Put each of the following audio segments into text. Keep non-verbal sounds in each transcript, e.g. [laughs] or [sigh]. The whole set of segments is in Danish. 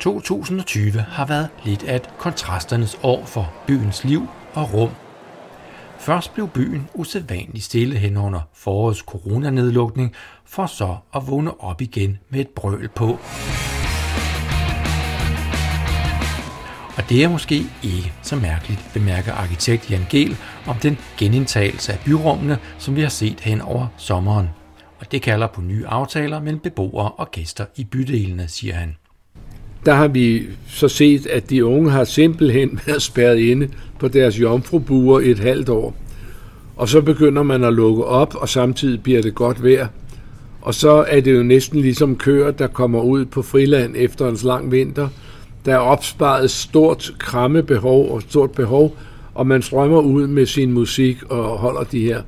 2020 har været lidt af et kontrasternes år for byens liv og rum. Først blev byen usædvanligt stille hen under forårets coronanedlukning, for så at vågne op igen med et brøl på. Og det er måske ikke så mærkeligt, bemærker arkitekt Jan Gel om den genindtagelse af byrummene, som vi har set hen over sommeren. Og det kalder på nye aftaler mellem beboere og gæster i bydelene, siger han. Der har vi så set, at de unge har simpelthen [laughs] været spærret inde på deres jomfrubuer et halvt år. Og så begynder man at lukke op, og samtidig bliver det godt vejr. Og så er det jo næsten ligesom køer, der kommer ud på friland efter en lang vinter – der er opsparet stort krammebehov og stort behov, og man strømmer ud med sin musik og holder de her,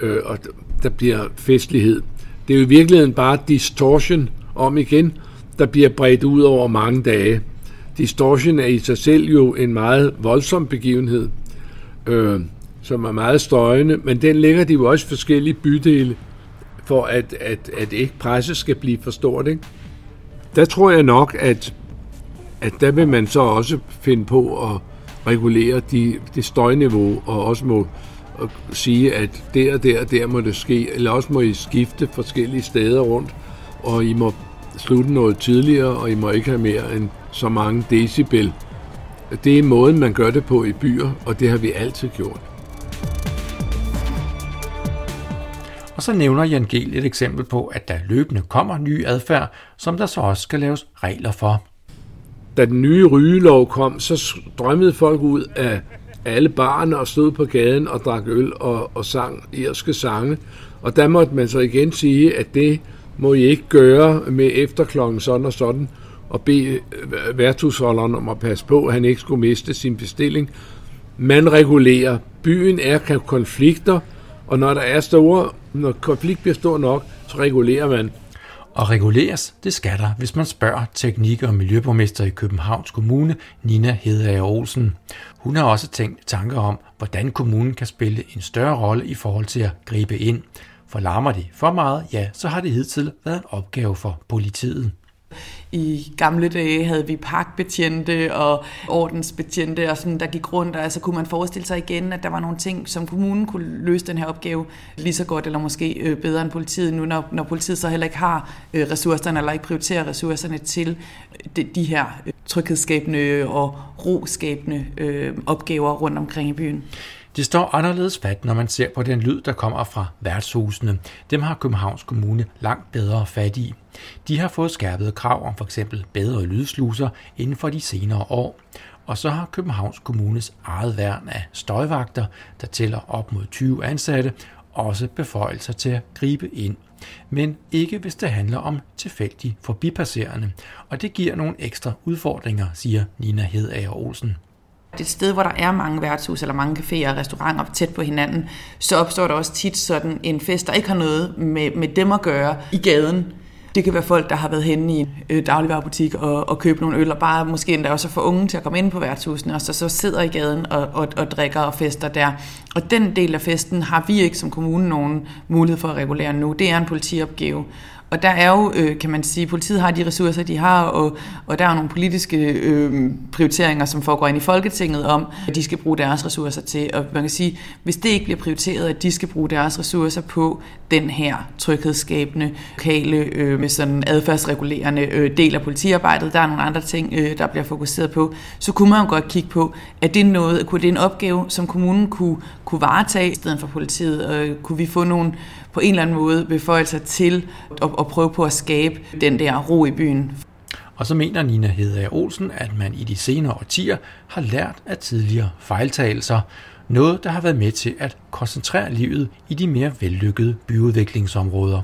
øh, og der bliver festlighed. Det er jo i virkeligheden bare distortion om igen, der bliver bredt ud over mange dage. Distortion er i sig selv jo en meget voldsom begivenhed, øh, som er meget støjende, men den lægger de jo også forskellige bydele, for at, at, at ikke presset skal blive for stort. Ikke? Der tror jeg nok, at at der vil man så også finde på at regulere de, det støjniveau, og også må og sige, at der og der og der må det ske, eller også må I skifte forskellige steder rundt, og I må slutte noget tidligere, og I må ikke have mere end så mange decibel. Det er måden, man gør det på i byer, og det har vi altid gjort. Og så nævner Jan Gel et eksempel på, at der løbende kommer ny adfærd, som der så også skal laves regler for da den nye rygelov kom, så strømmede folk ud af alle barne og stod på gaden og drak øl og, og sang irske sange. Og der måtte man så igen sige, at det må I ikke gøre med efter klokken sådan og sådan, og bede øh, værtshusholderen om at passe på, at han ikke skulle miste sin bestilling. Man regulerer. Byen er konflikter, og når der er store, når konflikt bliver stor nok, så regulerer man. Og reguleres, det skal der, hvis man spørger teknik- og miljøborgmester i Københavns Kommune, Nina Hedager Olsen. Hun har også tænkt tanker om, hvordan kommunen kan spille en større rolle i forhold til at gribe ind. For larmer det for meget, ja, så har det hidtil været en opgave for politiet. I gamle dage havde vi parkbetjente og ordensbetjente, og sådan, der gik rundt, og altså kunne man forestille sig igen, at der var nogle ting, som kommunen kunne løse den her opgave lige så godt, eller måske øh, bedre end politiet nu, når, når politiet så heller ikke har øh, ressourcerne, eller ikke prioriterer ressourcerne til øh, de, de her tryghedsskabende og roskabende øh, opgaver rundt omkring i byen. Det står anderledes fat, når man ser på den lyd, der kommer fra værtshusene. Dem har Københavns Kommune langt bedre fat i. De har fået skærpede krav om f.eks. bedre lydsluser inden for de senere år. Og så har Københavns Kommunes eget værn af støjvagter, der tæller op mod 20 ansatte, også beføjelser til at gribe ind. Men ikke hvis det handler om tilfældige forbipasserende. Og det giver nogle ekstra udfordringer, siger Nina Hedager Olsen. Det er et sted, hvor der er mange værtshus eller mange caféer og restauranter tæt på hinanden, så opstår der også tit sådan en fest, der ikke har noget med, med dem at gøre i gaden. Det kan være folk, der har været henne i øh, en dagligvarerbutik og, og købt nogle øl, og bare måske endda også for unge til at komme ind på værtshusene, og så, så sidder i gaden og, og, og drikker og fester der. Og den del af festen har vi ikke som kommune nogen mulighed for at regulere nu. Det er en politiopgave. Og der er jo, øh, kan man sige, politiet har de ressourcer, de har, og, og der er nogle politiske øh, prioriteringer, som foregår ind i Folketinget om, at de skal bruge deres ressourcer til. Og man kan sige, hvis det ikke bliver prioriteret, at de skal bruge deres ressourcer på den her tryghedsskabende, lokale, øh, med sådan adfærdsregulerende øh, del af politiarbejdet, der er nogle andre ting, øh, der bliver fokuseret på, så kunne man jo godt kigge på, at det noget, kunne det en opgave, som kommunen kunne, kunne varetage i stedet for politiet, og kunne vi få nogle på en eller anden måde beføjelser til at, at prøve på at skabe den der ro i byen. Og så mener Nina Hedager Olsen, at man i de senere årtier har lært af tidligere fejltagelser. Noget, der har været med til at koncentrere livet i de mere vellykkede byudviklingsområder.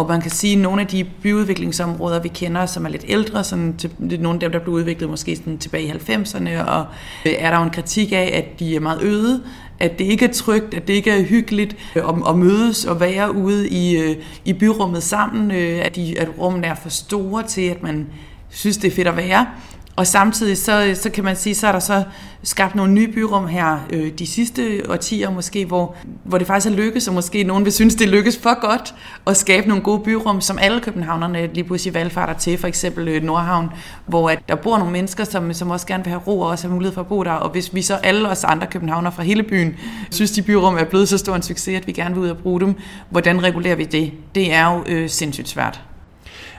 Og man kan sige, at nogle af de byudviklingsområder, vi kender, som er lidt ældre, sådan til, nogle af dem, der blev udviklet måske sådan tilbage i 90'erne, og er der jo en kritik af, at de er meget øde, at det ikke er trygt, at det ikke er hyggeligt at, at mødes og være ude i, øh, i byrummet sammen, øh, at, de, at rummene er for store til, at man synes, det er fedt at være. Og samtidig så, så kan man sige, så er der så skabt nogle nye byrum her øh, de sidste årtier måske, hvor, hvor det faktisk er lykkes, og måske nogen vil synes, det lykkes for godt at skabe nogle gode byrum, som alle københavnerne lige pludselig valgfarter til, for eksempel øh, Nordhavn, hvor at der bor nogle mennesker, som, som også gerne vil have ro og også have mulighed for at bo der, og hvis vi så alle os andre københavner fra hele byen synes, de byrum er blevet så stor en succes, at vi gerne vil ud og bruge dem, hvordan regulerer vi det? Det er jo øh, sindssygt svært.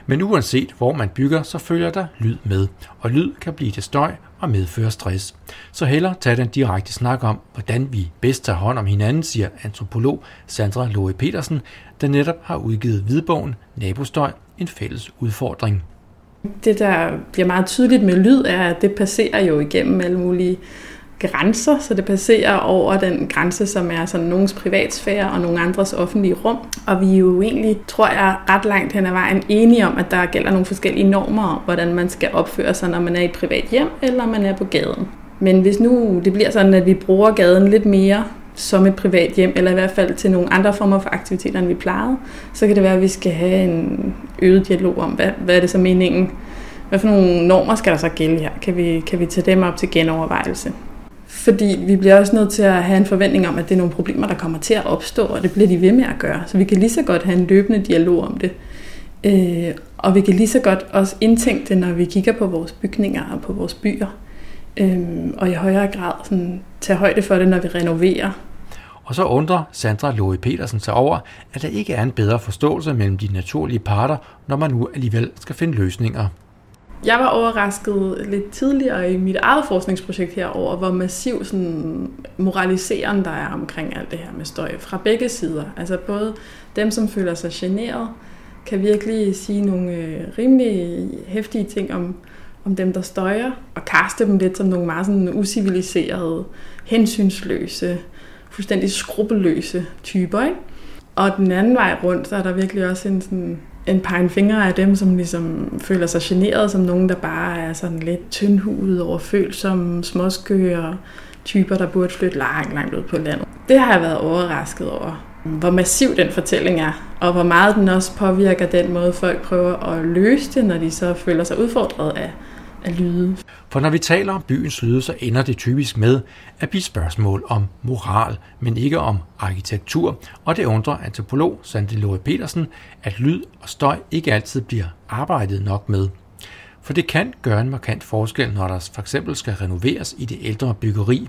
Men uanset hvor man bygger, så følger der lyd med, og lyd kan blive til støj og medføre stress. Så heller tag den direkte snak om, hvordan vi bedst tager hånd om hinanden, siger antropolog Sandra Loe Petersen, der netop har udgivet hvidbogen Nabostøj, en fælles udfordring. Det, der bliver meget tydeligt med lyd, er, at det passerer jo igennem alle mulige grænser, så det passerer over den grænse, som er sådan nogens privatsfære og nogle andres offentlige rum. Og vi er jo egentlig, tror jeg, ret langt hen ad vejen enige om, at der gælder nogle forskellige normer om, hvordan man skal opføre sig, når man er i et privat hjem, eller man er på gaden. Men hvis nu det bliver sådan, at vi bruger gaden lidt mere som et privat hjem, eller i hvert fald til nogle andre former for aktiviteter, end vi plejede, så kan det være, at vi skal have en øget dialog om, hvad, hvad er det så meningen, hvad for nogle normer skal der så gælde her? Kan vi, kan vi tage dem op til genovervejelse? Fordi vi bliver også nødt til at have en forventning om, at det er nogle problemer, der kommer til at opstå, og det bliver de ved med at gøre. Så vi kan lige så godt have en løbende dialog om det. Øh, og vi kan lige så godt også indtænke det, når vi kigger på vores bygninger og på vores byer. Øh, og i højere grad sådan, tage højde for det, når vi renoverer. Og så undrer Sandra Loe Petersen sig over, at der ikke er en bedre forståelse mellem de naturlige parter, når man nu alligevel skal finde løsninger. Jeg var overrasket lidt tidligere i mit eget forskningsprojekt her over, hvor massiv sådan, moraliserende der er omkring alt det her med støj fra begge sider. Altså både dem, som føler sig generet, kan virkelig sige nogle øh, rimelig hæftige ting om, om dem, der støjer, og kaste dem lidt som nogle meget sådan usiviliserede, hensynsløse, fuldstændig skrupelløse typer. Ikke? Og den anden vej rundt, så er der virkelig også en sådan en pegen fingre af dem, som ligesom føler sig generet, som nogen, der bare er sådan lidt tyndhudet over følsomme, småskøre typer, der burde flytte langt, langt ud på landet. Det har jeg været overrasket over, hvor massiv den fortælling er, og hvor meget den også påvirker den måde, folk prøver at løse det, når de så føler sig udfordret af af lyde. For når vi taler om byens lyde, så ender det typisk med at blive spørgsmål om moral, men ikke om arkitektur, og det undrer antropolog Sandy Lore Petersen, at lyd og støj ikke altid bliver arbejdet nok med. For det kan gøre en markant forskel, når der for eksempel skal renoveres i det ældre byggeri,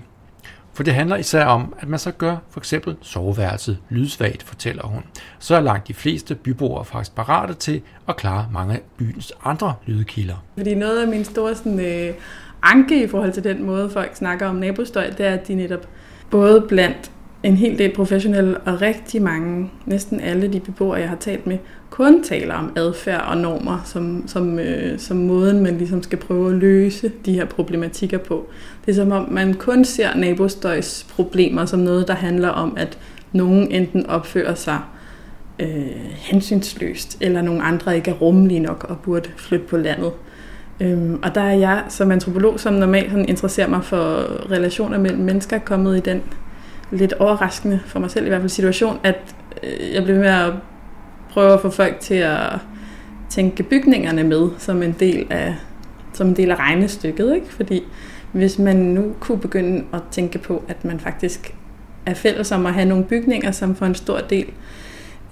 for det handler især om, at man så gør for eksempel soveværelset lydsvagt, fortæller hun. Så er langt de fleste byboere faktisk parate til at klare mange af byens andre lydkilder. Fordi noget af min store sådan, øh, anke i forhold til den måde, folk snakker om nabostøj, det er, at de netop både blandt en hel del professionelle og rigtig mange, næsten alle de beboere, jeg har talt med, kun taler om adfærd og normer som, som, øh, som måden, man ligesom skal prøve at løse de her problematikker på. Det er som om, man kun ser nabostøjs problemer som noget, der handler om, at nogen enten opfører sig øh, hensynsløst, eller nogle andre ikke er rummelige nok og burde flytte på landet. Øhm, og der er jeg som antropolog, som normalt sådan interesserer mig for relationer mellem mennesker, kommet i den lidt overraskende for mig selv i hvert fald situation, at øh, jeg blev med at prøve at få folk til at tænke bygningerne med som en del af, som en del af regnestykket. Ikke? Fordi hvis man nu kunne begynde at tænke på, at man faktisk er fælles om at have nogle bygninger, som for en stor del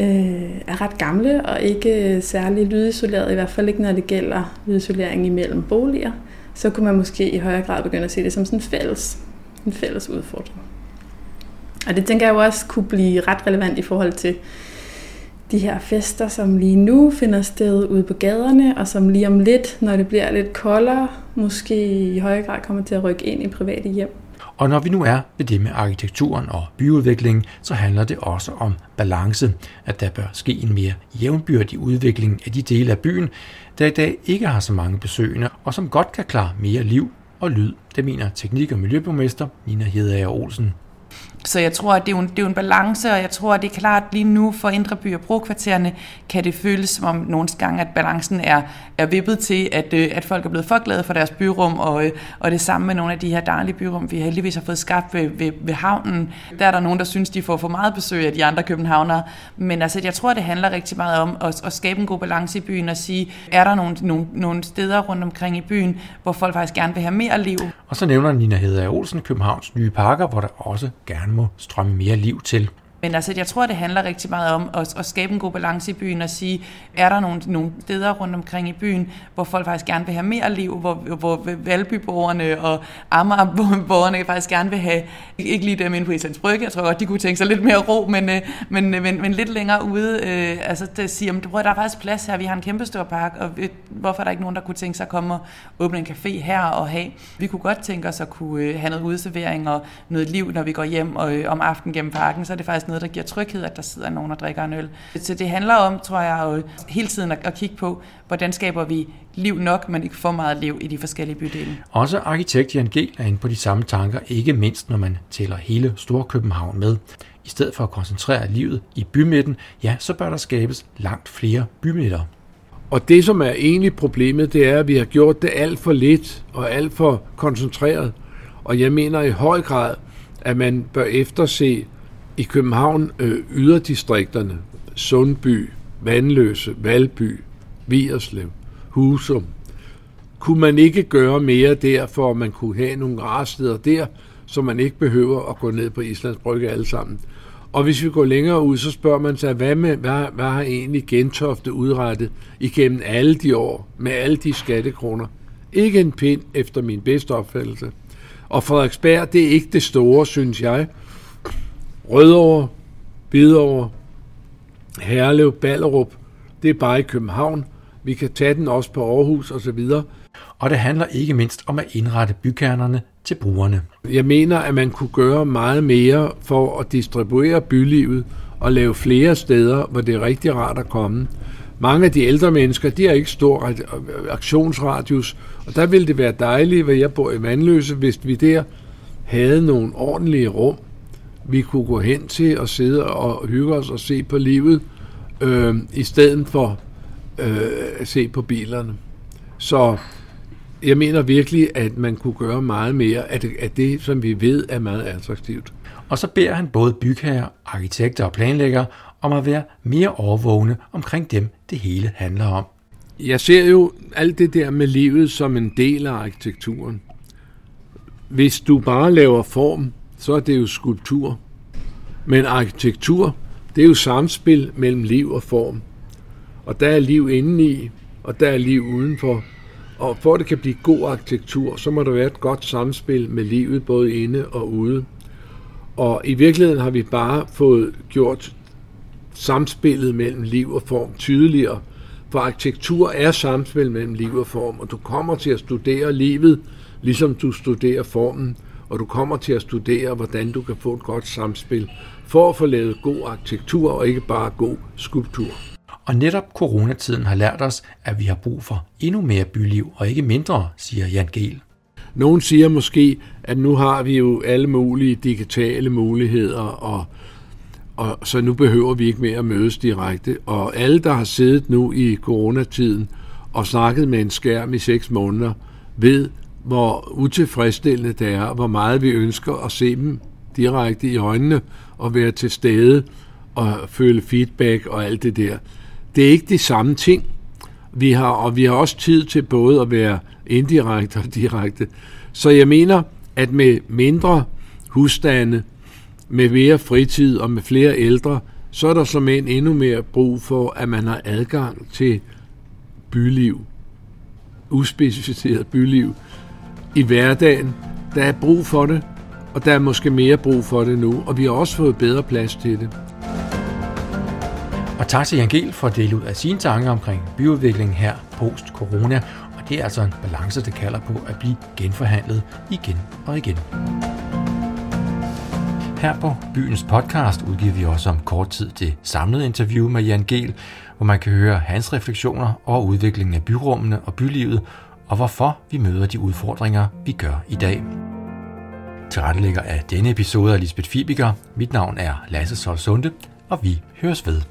øh, er ret gamle og ikke særlig lydisoleret, i hvert fald ikke når det gælder lydisolering imellem boliger, så kunne man måske i højere grad begynde at se det som sådan en fælles, en fælles udfordring. Og det tænker jeg jo også kunne blive ret relevant i forhold til de her fester, som lige nu finder sted ude på gaderne, og som lige om lidt, når det bliver lidt koldere, måske i højere grad kommer til at rykke ind i private hjem. Og når vi nu er ved det med arkitekturen og byudviklingen, så handler det også om balance, at der bør ske en mere jævnbyrdig udvikling af de dele af byen, der i dag ikke har så mange besøgende, og som godt kan klare mere liv og lyd. Det mener teknik- og miljøborgmester Nina Hedager Olsen. Så jeg tror, at det er, en, det er jo en balance, og jeg tror, at det er klart lige nu for indre by- og brokvartererne, kan det føles som om nogle gange, at balancen er, er vippet til, at, øh, at folk er blevet for glade for deres byrum, og, øh, og det samme med nogle af de her dejlige byrum, vi heldigvis har fået skabt ved, ved, ved havnen. Der er der nogen, der synes, de får for meget besøg af de andre københavnere. Men altså, jeg tror, det handler rigtig meget om at, at skabe en god balance i byen og sige, er der nogle, nogle, nogle steder rundt omkring i byen, hvor folk faktisk gerne vil have mere liv. Og så nævner Nina Hedder Olsen Københavns nye parker, hvor der også gerne må strømme mere liv til. Men altså, jeg tror, det handler rigtig meget om at, at skabe en god balance i byen og sige, er der nogle, nogle steder rundt omkring i byen, hvor folk faktisk gerne vil have mere liv, hvor, hvor Valbyborgerne og Amagerborgerne faktisk gerne vil have, ikke lige dem inde på Islands Brygge, jeg tror godt, de kunne tænke sig lidt mere ro, men, øh, men, øh, men, men lidt længere ude, øh, altså det siger, at der er faktisk plads her, vi har en kæmpe stor park, og hvorfor er der ikke nogen, der kunne tænke sig at komme og åbne en café her og have, vi kunne godt tænke os at kunne øh, have noget udservering og noget liv, når vi går hjem og, øh, om aftenen gennem parken, så er det faktisk noget, der giver tryghed, at der sidder nogen og drikker en øl. Så det handler om, tror jeg, at hele tiden at kigge på, hvordan skaber vi liv nok, men ikke for meget liv i de forskellige bydele. Også arkitekt Jan G. er inde på de samme tanker, ikke mindst når man tæller hele Storkøbenhavn med. I stedet for at koncentrere livet i bymidten, ja, så bør der skabes langt flere bymidter. Og det, som er egentlig problemet, det er, at vi har gjort det alt for lidt og alt for koncentreret. Og jeg mener i høj grad, at man bør efterse i København øh, yderdistrikterne, Sundby, Vandløse, Valby, Vierslev, Husum, kunne man ikke gøre mere der, for at man kunne have nogle raresteder der, så man ikke behøver at gå ned på Islands Brygge alle sammen. Og hvis vi går længere ud, så spørger man sig, hvad, med, hvad, hvad har egentlig Gentofte udrettet igennem alle de år med alle de skattekroner? Ikke en pind efter min bedste opfattelse. Og Frederiksberg, det er ikke det store, synes jeg. Rødovre, Hvidovre, Herlev, Ballerup, det er bare i København. Vi kan tage den også på Aarhus og så videre. Og det handler ikke mindst om at indrette bykernerne til brugerne. Jeg mener, at man kunne gøre meget mere for at distribuere bylivet og lave flere steder, hvor det er rigtig rart at komme. Mange af de ældre mennesker, de har ikke stor aktionsradius, og der ville det være dejligt, hvor jeg bor i Vandløse, hvis vi der havde nogle ordentlige rum, vi kunne gå hen til og sidde og hygge os og se på livet, øh, i stedet for øh, at se på bilerne. Så jeg mener virkelig, at man kunne gøre meget mere af det, af det, som vi ved er meget attraktivt. Og så beder han både bygherrer, arkitekter og planlæggere om at være mere overvågne omkring dem, det hele handler om. Jeg ser jo alt det der med livet som en del af arkitekturen. Hvis du bare laver form, så er det jo skulptur. Men arkitektur, det er jo samspil mellem liv og form. Og der er liv indeni, og der er liv udenfor. Og for at det kan blive god arkitektur, så må der være et godt samspil med livet, både inde og ude. Og i virkeligheden har vi bare fået gjort samspillet mellem liv og form tydeligere. For arkitektur er samspil mellem liv og form, og du kommer til at studere livet, ligesom du studerer formen og du kommer til at studere, hvordan du kan få et godt samspil for at få lavet god arkitektur og ikke bare god skulptur. Og netop coronatiden har lært os, at vi har brug for endnu mere byliv og ikke mindre, siger Jan Gehl. Nogen siger måske, at nu har vi jo alle mulige digitale muligheder, og, og så nu behøver vi ikke mere at mødes direkte. Og alle, der har siddet nu i coronatiden og snakket med en skærm i seks måneder, ved, hvor utilfredsstillende det er, hvor meget vi ønsker at se dem direkte i øjnene og være til stede og føle feedback og alt det der. Det er ikke de samme ting. Vi har, og vi har også tid til både at være indirekte og direkte. Så jeg mener, at med mindre husstande, med mere fritid og med flere ældre, så er der som en endnu mere brug for, at man har adgang til byliv, uspecificeret byliv, i hverdagen. Der er brug for det, og der er måske mere brug for det nu, og vi har også fået bedre plads til det. Og tak til Jan Gehl for at dele ud af sine tanker omkring byudviklingen her post-corona, og det er altså en balance, der kalder på at blive genforhandlet igen og igen. Her på Byens podcast udgiver vi også om kort tid det samlede interview med Jan Gehl, hvor man kan høre hans refleksioner over udviklingen af byrummene og bylivet, og hvorfor vi møder de udfordringer, vi gør i dag. Tilrettelægger af denne episode af Lisbeth Fibiger. Mit navn er Lasse Solsunde, og vi høres ved.